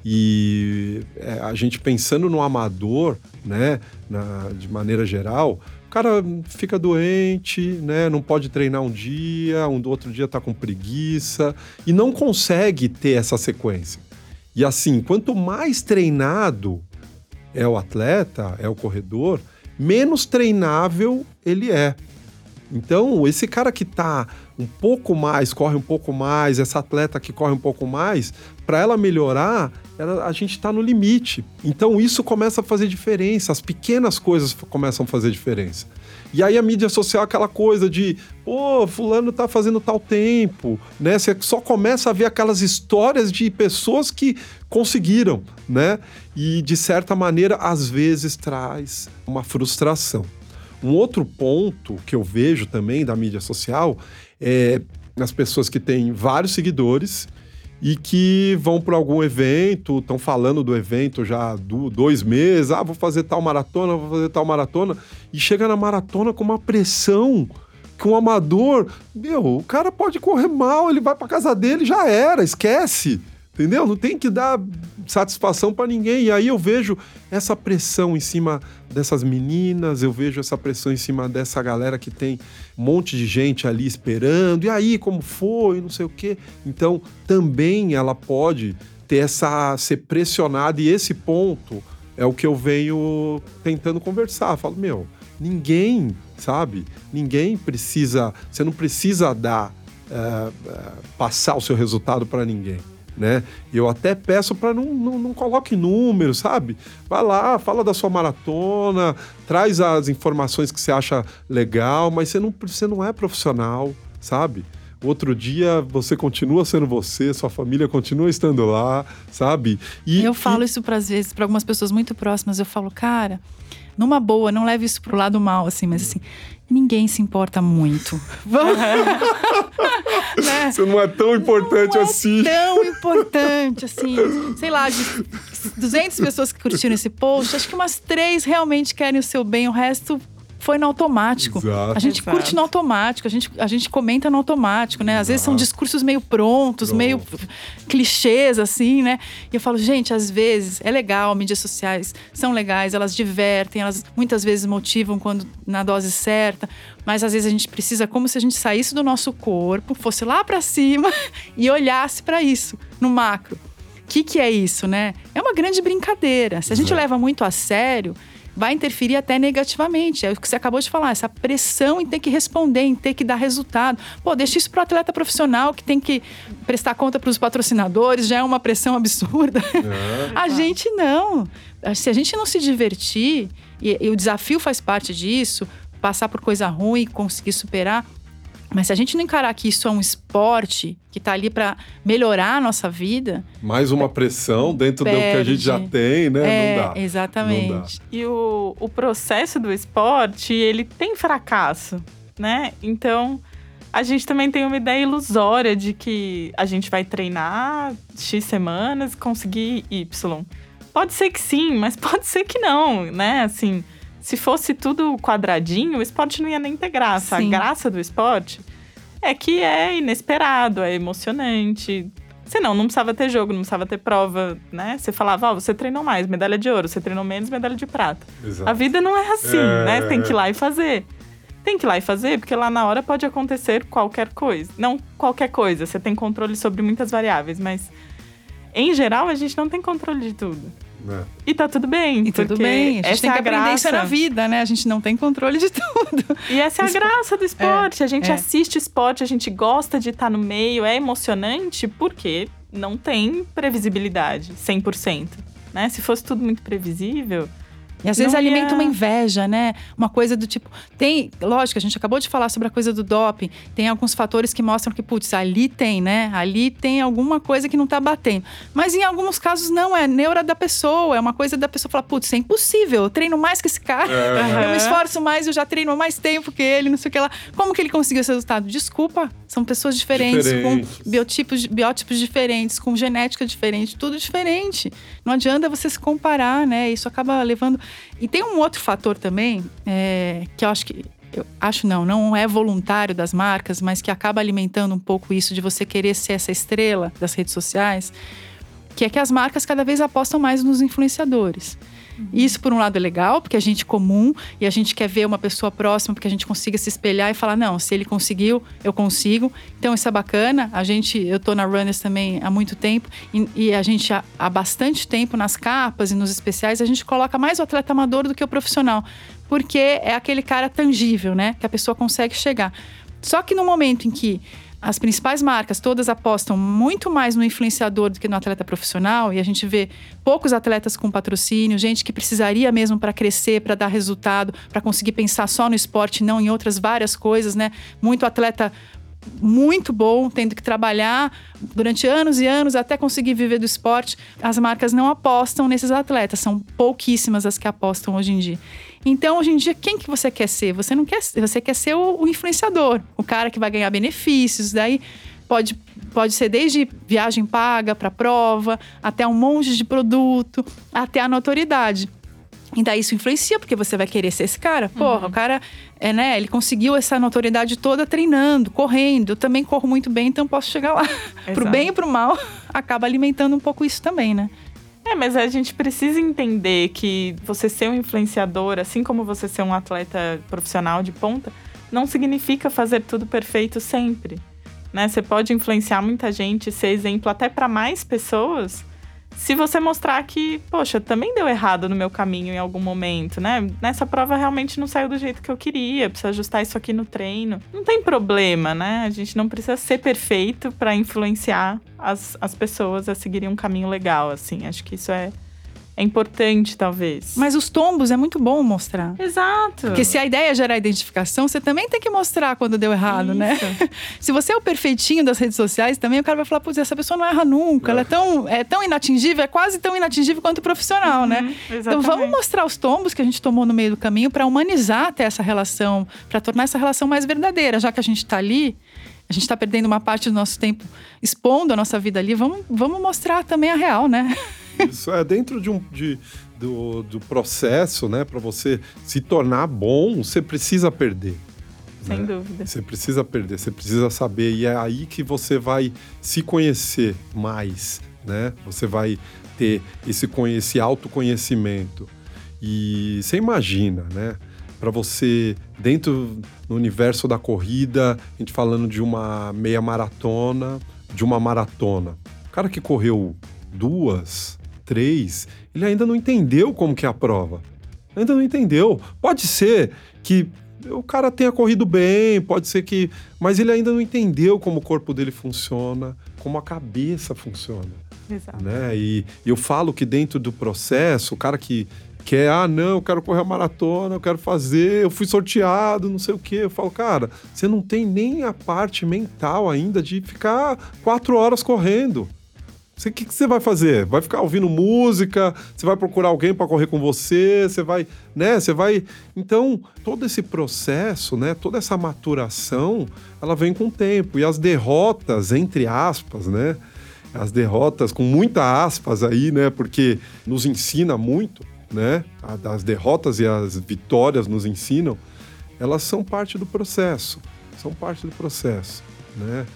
E é, a gente pensando no amador, né, na- de maneira geral, o cara fica doente, né, não pode treinar um dia, um do outro dia tá com preguiça e não consegue ter essa sequência. E assim, quanto mais treinado é o atleta, é o corredor, menos treinável ele é. Então, esse cara que tá um pouco mais, corre um pouco mais, essa atleta que corre um pouco mais, para ela melhorar, ela- a gente está no limite. Então, isso começa a fazer diferença, as pequenas coisas começam a fazer diferença. E aí a mídia social é aquela coisa de, pô, fulano tá fazendo tal tempo, né? Você só começa a ver aquelas histórias de pessoas que conseguiram, né? E de certa maneira, às vezes traz uma frustração. Um outro ponto que eu vejo também da mídia social é as pessoas que têm vários seguidores e que vão para algum evento, estão falando do evento já há do- dois meses, ah, vou fazer tal maratona, vou fazer tal maratona, e chega na maratona com uma pressão que um amador, meu, o cara pode correr mal, ele vai para casa dele, já era, esquece. Entendeu? Não tem que dar satisfação para ninguém. E aí eu vejo essa pressão em cima dessas meninas, eu vejo essa pressão em cima dessa galera que tem um monte de gente ali esperando. E aí, como foi? Não sei o quê. Então, também ela pode ter essa ser pressionada e esse ponto é o que eu venho tentando conversar. Eu falo, meu, ninguém, sabe? Ninguém precisa, você não precisa dar eh, eh, passar o seu resultado para ninguém né? Eu até peço para não, não, não coloque números, sabe? Vai lá, fala da sua maratona, traz as informações que você acha legal, mas você não, você não é profissional, sabe? Outro dia você continua sendo você, sua família continua estando lá, sabe? E, eu falo isso para às vezes para algumas pessoas muito próximas. Eu falo, cara, numa boa, não leve isso pro lado mal, assim, mas assim, ninguém se importa muito. <laughs> Vamos. né? Você não é tão importante não é assim. Tão importante assim. Sei lá, de 200 pessoas que curtiram esse post, acho que umas três realmente querem o seu bem, o resto foi no automático. Exato. A gente Exato. curte no automático, a gente, a gente comenta no automático, né? Às vezes são Exato. discursos meio prontos, Pronto. meio clichês, assim, né? E eu falo, gente, às vezes é legal, mídias sociais são legais, elas divertem, elas muitas vezes motivam quando na dose certa, mas às vezes a gente precisa como se a gente saísse do nosso corpo, fosse lá para cima <laughs> e olhasse para isso, no macro. O que, que é isso, né? É uma grande brincadeira. Se a gente Exato. leva muito a sério, vai interferir até negativamente. É o que você acabou de falar, essa pressão em ter que responder, em ter que dar resultado. Pô, deixa isso para o atleta profissional que tem que prestar conta para os patrocinadores, já é uma pressão absurda. É. <laughs> A gente não. Se a gente não se divertir, e, e o desafio faz parte disso, passar por coisa ruim, conseguir superar. Mas se a gente não encarar que isso é um esporte que está ali para melhorar a nossa vida, Mais uma pressão dentro do que a gente já Perde. tem, né? é, não dá. exatamente. E o, o processo do esporte, ele tem fracasso, né? Então, a gente também tem uma ideia ilusória de que a gente vai treinar X semanas e conseguir Y. Pode ser que sim, mas <laughs> pode ser que não, né? Assim, se fosse tudo quadradinho, o esporte não ia nem ter graça. Sim. A graça do esporte é que é inesperado, é emocionante. Senão, não precisava ter jogo, não precisava ter prova, né? Você falava, ó, você treinou mais, medalha de ouro. Você treinou menos, medalha de prata. Exato. A vida não é assim, É. né? Tem que ir lá e fazer. Tem que ir lá e fazer, porque lá na hora pode acontecer qualquer coisa. Não qualquer coisa, você tem controle sobre muitas variáveis, mas em geral a gente não tem controle de tudo. E tá tudo bem. E tudo porque bem, a gente essa tem é que aprender graça. isso na vida, né? A gente não tem controle de <laughs> tudo. E essa é a Espo- graça do esporte. a gente é. assiste esporte, a gente gosta de estar no meio, é emocionante porque não tem previsibilidade 100%. Né? Se fosse tudo muito previsível, E às vezes Não ia- alimenta uma inveja, né? Uma coisa do tipo. Tem, lógico, a gente acabou de falar sobre a coisa do doping. Tem alguns fatores que mostram que, putz, ali tem, né? Ali tem alguma coisa que não tá batendo. Mas em alguns casos não, é neura da pessoa. É uma coisa da pessoa falar, putz, é impossível. Eu treino mais que esse cara. <laughs> Eu me esforço mais, eu já treino há mais tempo que ele, não sei o que lá. Como que ele conseguiu esse resultado? Desculpa, são pessoas diferentes, Diferentes. com biotipos, biótipos diferentes, com genética diferente, tudo diferente. Não adianta você se comparar, né? Isso acaba levando. E tem um outro fator também, é, que eu acho que. Eu acho não, não é voluntário das marcas, mas que acaba alimentando um pouco isso de você querer ser essa estrela das redes sociais, que é que as marcas cada vez apostam mais nos influenciadores. Isso, por um lado, é legal, porque a gente é comum e a gente quer ver uma pessoa próxima, porque a gente consiga se espelhar e falar: não, se ele conseguiu, eu consigo. Então, isso é bacana. A gente, eu tô na Runners também há muito tempo e, e a gente, há, há bastante tempo, nas capas e nos especiais, a gente coloca mais o atleta amador do que o profissional, porque é aquele cara tangível, né? Que a pessoa consegue chegar. Só que no momento em que as principais marcas todas apostam muito mais no influenciador do que no atleta profissional e a gente vê poucos atletas com patrocínio, gente que precisaria mesmo para crescer, para dar resultado, para conseguir pensar só no esporte, não em outras várias coisas, né? Muito atleta muito bom, tendo que trabalhar durante anos e anos até conseguir viver do esporte. As marcas não apostam nesses atletas, são pouquíssimas as que apostam hoje em dia. Então, hoje em dia, quem que você quer ser? Você não quer, você quer ser o, o influenciador, o cara que vai ganhar benefícios, daí pode, pode ser desde viagem paga para prova, até um monte de produto, até a notoriedade. E daí isso influencia, porque você vai querer ser esse cara. Porra, o cara, é, né, ele conseguiu essa notoriedade toda treinando, correndo. Eu também corro muito bem, então posso chegar lá. <laughs> pro bem e pro mal, <laughs> acaba alimentando um pouco isso também, né? É, mas a gente precisa entender que você ser um influenciador, assim como você ser um atleta profissional de ponta, não significa fazer tudo perfeito sempre. Né? Você pode influenciar muita gente, ser exemplo até para mais pessoas, se você mostrar que, poxa, também deu errado no meu caminho em algum momento, né? Nessa prova realmente não saiu do jeito que eu queria, preciso ajustar isso aqui no treino. Não tem problema, né? A gente não precisa ser perfeito para influenciar as, as pessoas a seguirem um caminho legal, assim. Acho que isso é, é importante, talvez. Mas os tombos é muito bom mostrar. Exato. Porque se a ideia é gerar identificação, você também tem que mostrar quando deu errado, né? Isso. <laughs> Se você é o perfeitinho das redes sociais, também o cara vai falar, putz, essa pessoa não erra nunca. Ela é tão, é tão inatingível, é quase tão inatingível quanto o profissional, né? Uhum, Então exatamente. vamos mostrar os tombos que a gente tomou no meio do caminho para humanizar até essa relação, para tornar essa relação mais verdadeira, já que a gente está ali. A gente está perdendo uma parte do nosso tempo expondo a nossa vida ali. Vamos, vamos mostrar também a real, né? <laughs> Isso é dentro de um de, do, do processo, né? Para você se tornar bom, você precisa perder. Sem né? dúvida. Você precisa perder, você precisa saber. E é aí que você vai se conhecer mais, né? Você vai ter esse, esse autoconhecimento. E você imagina, né? Para você, dentro do universo da corrida, a gente falando de uma meia maratona, de uma maratona. O cara que correu duas, três, ele ainda não entendeu como que é a prova. Ainda não entendeu. Pode ser que o cara tenha corrido bem, pode ser que. Mas ele ainda não entendeu como o corpo dele funciona, como a cabeça funciona. Exato. Né? E eu falo que dentro do processo, o cara que quer, ah, não, eu quero correr a maratona, eu quero fazer, eu fui sorteado, não sei o quê. Eu falo, cara, você não tem nem a parte mental ainda de ficar quatro horas correndo. O que, que você vai fazer? Vai ficar ouvindo música? Você vai procurar alguém para correr com você? Você vai, né? Você vai. Então, todo esse processo, né? Toda essa maturação, ela vem com o tempo. E as derrotas, entre aspas, né? As derrotas com muita aspas aí, né? Porque nos ensina muito, né? As derrotas e as vitórias nos ensinam. Elas são parte do processo. São parte do processo, né?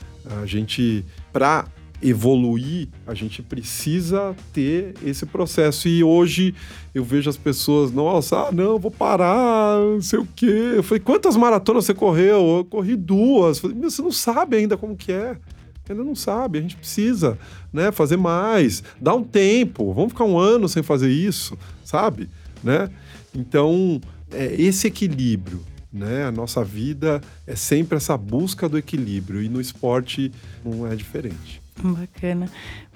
A gente, para evoluir, a gente precisa ter esse processo. E hoje eu vejo as pessoas, nossa, ah, não, vou parar, não sei o quê. Eu falei, quantas maratonas você correu? Eu corri duas. Eu falei, "Meu, você não sabe ainda como que é. Ainda não sabe, a gente precisa, né, fazer mais, dar um tempo, vamos ficar um ano sem fazer isso, sabe, né? Então, é esse equilíbrio, né? A nossa vida é sempre essa busca do equilíbrio e no esporte não é diferente. Bacana.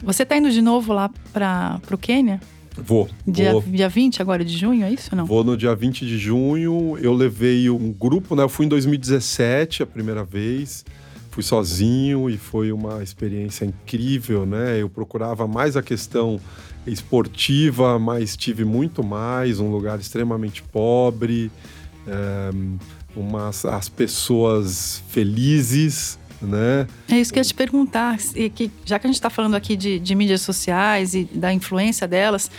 Você tá indo de novo lá para o Quênia? Vou, Dia, vou, dia 20 agora de junho, é isso ou não? vou no dia 20 de junho. Eu levei um grupo, né? Eu fui em 2017 a primeira vez. Fui sozinho e foi uma experiência incrível, né? Eu procurava mais a questão esportiva, mas tive muito mais, um lugar extremamente pobre, é, umas, as pessoas felizes, né? É isso que eu ia te perguntar. e que, já que a gente está falando aqui de, de mídias sociais e da influência delas,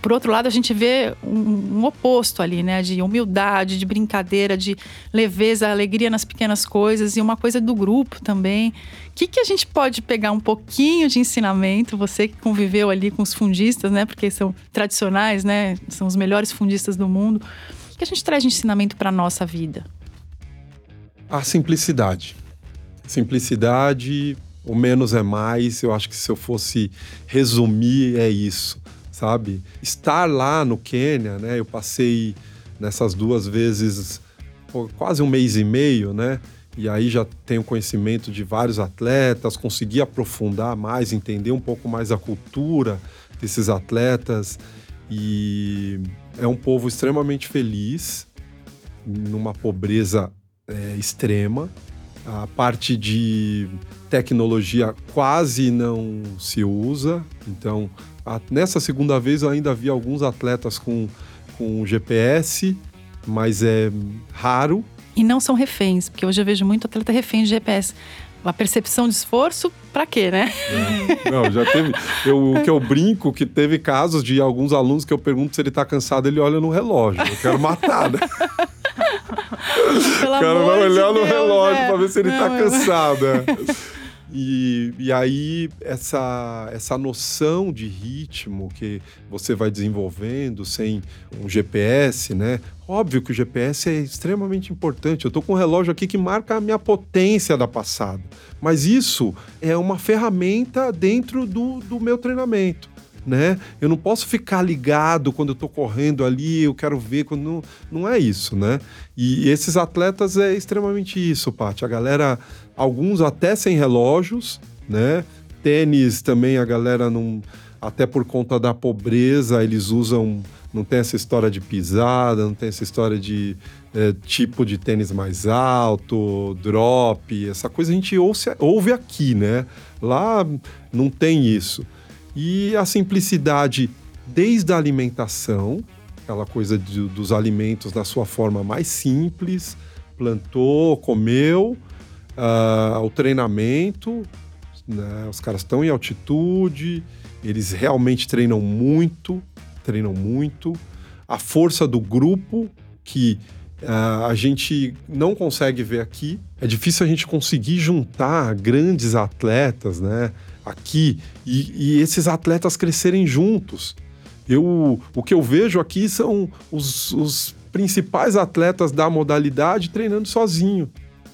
por outro lado, a gente vê um, um oposto ali, né? De humildade, de brincadeira, de leveza, alegria nas pequenas coisas e uma coisa do grupo também. O que, que a gente pode pegar um pouquinho de ensinamento? Você que conviveu ali com os fundistas, né? Porque são tradicionais, né? São os melhores fundistas do mundo. O que, que a gente traz de ensinamento para nossa vida? A simplicidade. Simplicidade, o menos é mais. Eu acho que se eu fosse resumir, é isso, sabe? Estar lá no Quênia, né? Eu passei nessas duas vezes quase um mês e meio, né? E aí já tenho conhecimento de vários atletas, consegui aprofundar mais, entender um pouco mais a cultura desses atletas. E é um povo extremamente feliz, numa pobreza é, extrema. A parte de tecnologia quase não se usa. Então, a- nessa segunda vez eu ainda vi alguns atletas com, com GPS, mas é raro. E não são reféns, porque hoje eu vejo muito atleta refém de GPS. A percepção de esforço, pra quê, né? Não, já teve. Eu, o que eu brinco, que teve casos de alguns alunos que eu pergunto se ele tá cansado, ele olha no relógio. Eu quero matar, né? <laughs> Pelo O cara vai de olhar no Deus, relógio é. pra ver se ele tá Não, é- cansado. é. <laughs> E, e aí, essa, essa noção de ritmo que você vai desenvolvendo sem um GPS, né? Óbvio que o GPS é extremamente importante. Eu tô com um relógio aqui que marca a minha potência da passada. Mas isso é uma ferramenta dentro do, do meu treinamento. Né? Eu não posso ficar ligado quando eu tô correndo ali, eu quero ver quando não, não é isso, né? E esses atletas é extremamente isso, Paty. A galera, alguns até sem relógios, né? Tênis também a galera não. até por conta da pobreza, eles usam. Não tem essa história de pisada, não tem essa história de é, tipo de tênis mais alto, drop, essa coisa a gente ouve, ouve aqui, né? Lá não tem isso. E a simplicidade desde a alimentação, aquela coisa de, dos alimentos na sua forma mais simples, plantou, comeu, uh, o treinamento, né? os caras estão em altitude, eles realmente treinam muito, treinam muito. A força do grupo, que uh, a gente não consegue ver aqui. É difícil a gente conseguir juntar grandes atletas, né? Aqui e, e esses atletas crescerem juntos. Eu, o que eu vejo aqui são os, os principais atletas da modalidade treinando sozinho.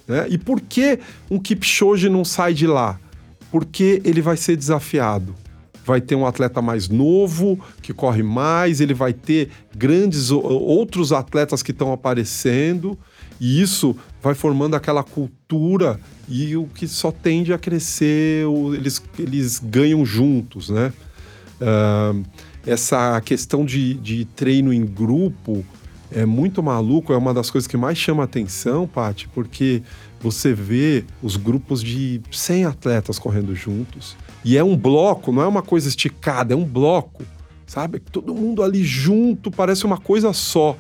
Né? E por que um Kipchoge não sai de lá? Porque ele vai ser desafiado. Vai ter um atleta mais novo, que corre mais, ele vai ter grandes outros atletas que estão aparecendo, e isso vai formando aquela cultura e o que só tende a crescer, eles, eles ganham juntos, né? Uh, essa questão de, de treino em grupo é muito maluco, é uma das coisas que mais chama atenção, Paty, porque você vê os grupos de 100 atletas correndo juntos. E é um bloco, não é uma coisa esticada, é um bloco, sabe? Todo mundo ali junto, parece uma coisa só.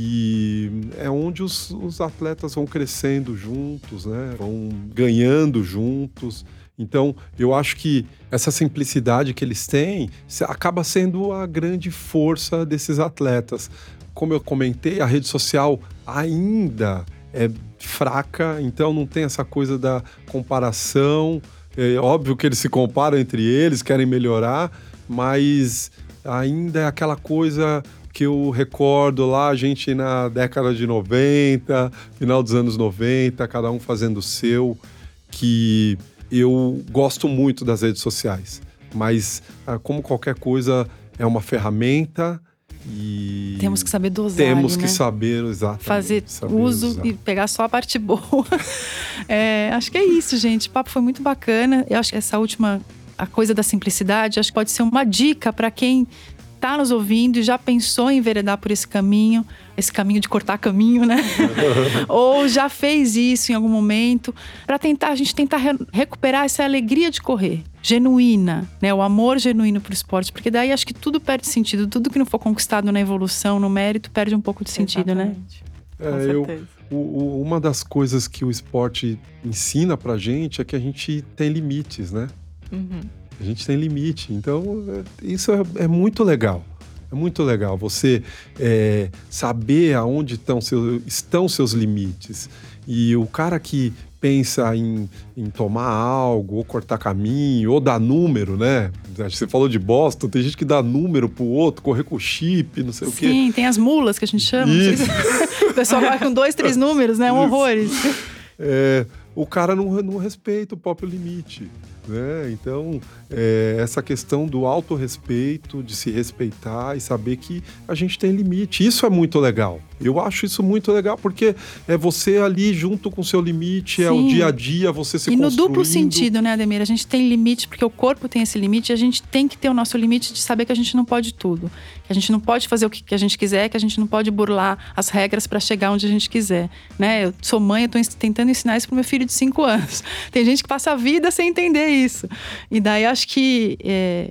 E é onde os, os atletas vão crescendo juntos, né? Vão ganhando juntos. Então, eu acho que essa simplicidade que eles têm acaba sendo a grande força desses atletas. Como eu comentei, a rede social ainda é fraca, então não tem essa coisa da comparação. É óbvio que eles se comparam entre eles, querem melhorar, mas ainda é aquela coisa que eu recordo lá, a gente na década de 90, final dos anos 90, cada um fazendo o seu, que eu gosto muito das redes sociais, mas ah, como qualquer coisa é uma ferramenta e temos que saber dosar. Temos né? que saber exatamente. Fazer uso usar. e pegar só a parte boa. <laughs> é, acho que é isso, gente. O papo foi muito bacana. Eu acho que essa última a coisa da simplicidade, acho que pode ser uma dica para quem está nos ouvindo e já pensou em enveredar por esse caminho, esse caminho de cortar caminho, né? <laughs> Ou já fez isso em algum momento, para tentar a gente tentar re recuperar essa alegria de correr, genuína, né? O amor genuíno para o esporte, porque daí acho que tudo perde sentido, tudo que não for conquistado na evolução, no mérito, perde um pouco de sentido, né? Exatamente. É, Com eu, o- o- uma das coisas que o esporte ensina pra gente é que a gente tem limites, né? Uhum. A gente tem limite. Então, é, isso é, é muito legal. É muito legal você é, saber aonde estão, seu, estão seus limites. E o cara que pensa em, em tomar algo, ou cortar caminho, ou dar número, né? Você falou de Boston, tem gente que dá número pro outro, correr com chip, não sei o quê. Sim, tem as mulas que a gente chama. Isso. o pessoal vai com dois, três números, né? Um Isso. horror. isso. É, o cara não, não respeita o próprio limite. Né? Então, é, essa questão do autorrespeito, de se respeitar e saber que a gente tem limite. Isso é muito legal. Eu acho isso muito legal, porque é você ali junto com o seu limite, é o Sim. dia a dia, você se E no duplo sentido, né, Ademir? A gente tem limite, porque o corpo tem esse limite, e a gente tem que ter o nosso limite de saber que a gente não pode tudo. Que a gente não pode fazer o que a gente quiser, que a gente não pode burlar as regras para chegar onde a gente quiser. Né? Eu sou mãe, eu tô tentando ensinar isso pro meu filho de cinco anos. <laughs> Tem gente que passa a vida sem entender isso. E daí acho que. é,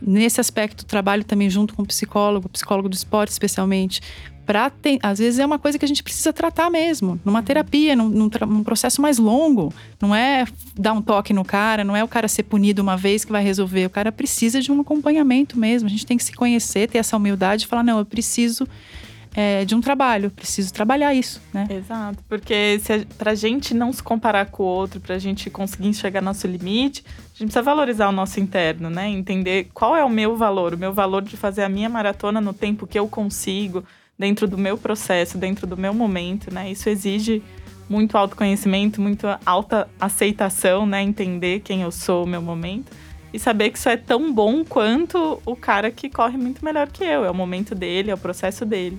Nesse aspecto, trabalho também junto com o psicólogo, psicólogo do esporte especialmente, para às vezes é uma coisa que a gente precisa tratar mesmo, numa terapia, num, num num processo mais longo. Não é dar um toque no cara, não é o cara ser punido uma vez que vai resolver. O cara precisa de um acompanhamento mesmo. A gente tem que se conhecer, ter essa humildade e falar: não, eu preciso é, de um trabalho, preciso trabalhar isso, né? Exato, porque se a, pra gente não se comparar com o outro, pra gente conseguir enxergar nosso limite, a gente precisa valorizar o nosso interno, né? Entender qual é o meu valor, o meu valor de fazer a minha maratona no tempo que eu consigo, dentro do meu processo, dentro do meu momento, né? Isso exige muito autoconhecimento, muita alta aceitação, né? Entender quem eu sou, o meu momento. E saber que isso é tão bom quanto o cara que corre muito melhor que eu. É o momento dele, é o processo dele.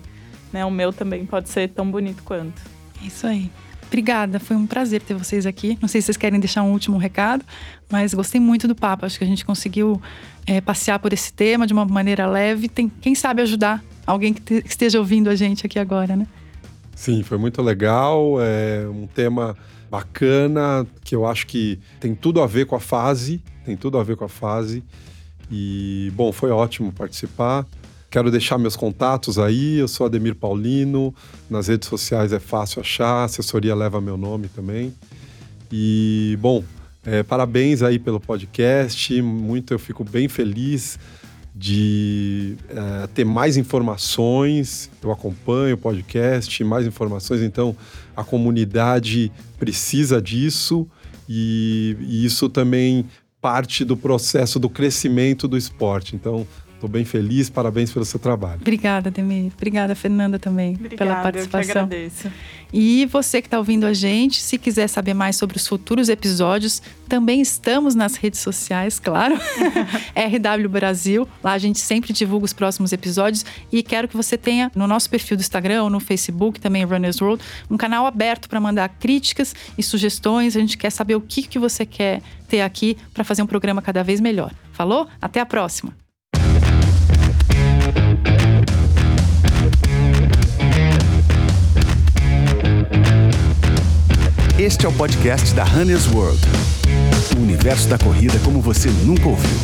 Né? O meu também pode ser tão bonito quanto. É Isso aí. Obrigada, foi um prazer ter vocês aqui. Não sei se vocês querem deixar um último recado, mas gostei muito do papo. Acho que a gente conseguiu é, passear por esse tema de uma maneira leve. Tem, quem sabe ajudar alguém que, te, que esteja ouvindo a gente aqui agora, né? Sim, foi muito legal. É um tema bacana que eu acho que tem tudo a ver com a fase. Tem tudo a ver com a fase. E, bom, foi ótimo participar. Quero deixar meus contatos aí. Eu sou Ademir Paulino. Nas redes sociais é fácil achar. A assessoria leva meu nome também. E, bom, é, parabéns aí pelo podcast. Muito eu fico bem feliz de é, ter mais informações. Eu acompanho o podcast, mais informações. Então, a comunidade precisa disso e, e isso também parte do processo do crescimento do esporte. Então, Estou bem feliz, parabéns pelo seu trabalho. Obrigada, Demir. Obrigada, Fernanda, também, Obrigada, pela participação. Eu que agradeço. E você que está ouvindo a gente, se quiser saber mais sobre os futuros episódios, também estamos nas redes sociais, claro. <laughs> RW Brasil. Lá a gente sempre divulga os próximos episódios. E quero que você tenha no nosso perfil do Instagram ou no Facebook, também Runners World, um canal aberto para mandar críticas e sugestões. A gente quer saber o que, que você quer ter aqui para fazer um programa cada vez melhor. Falou? Até a próxima! Este é o podcast da Runners World. O universo da corrida como você nunca ouviu.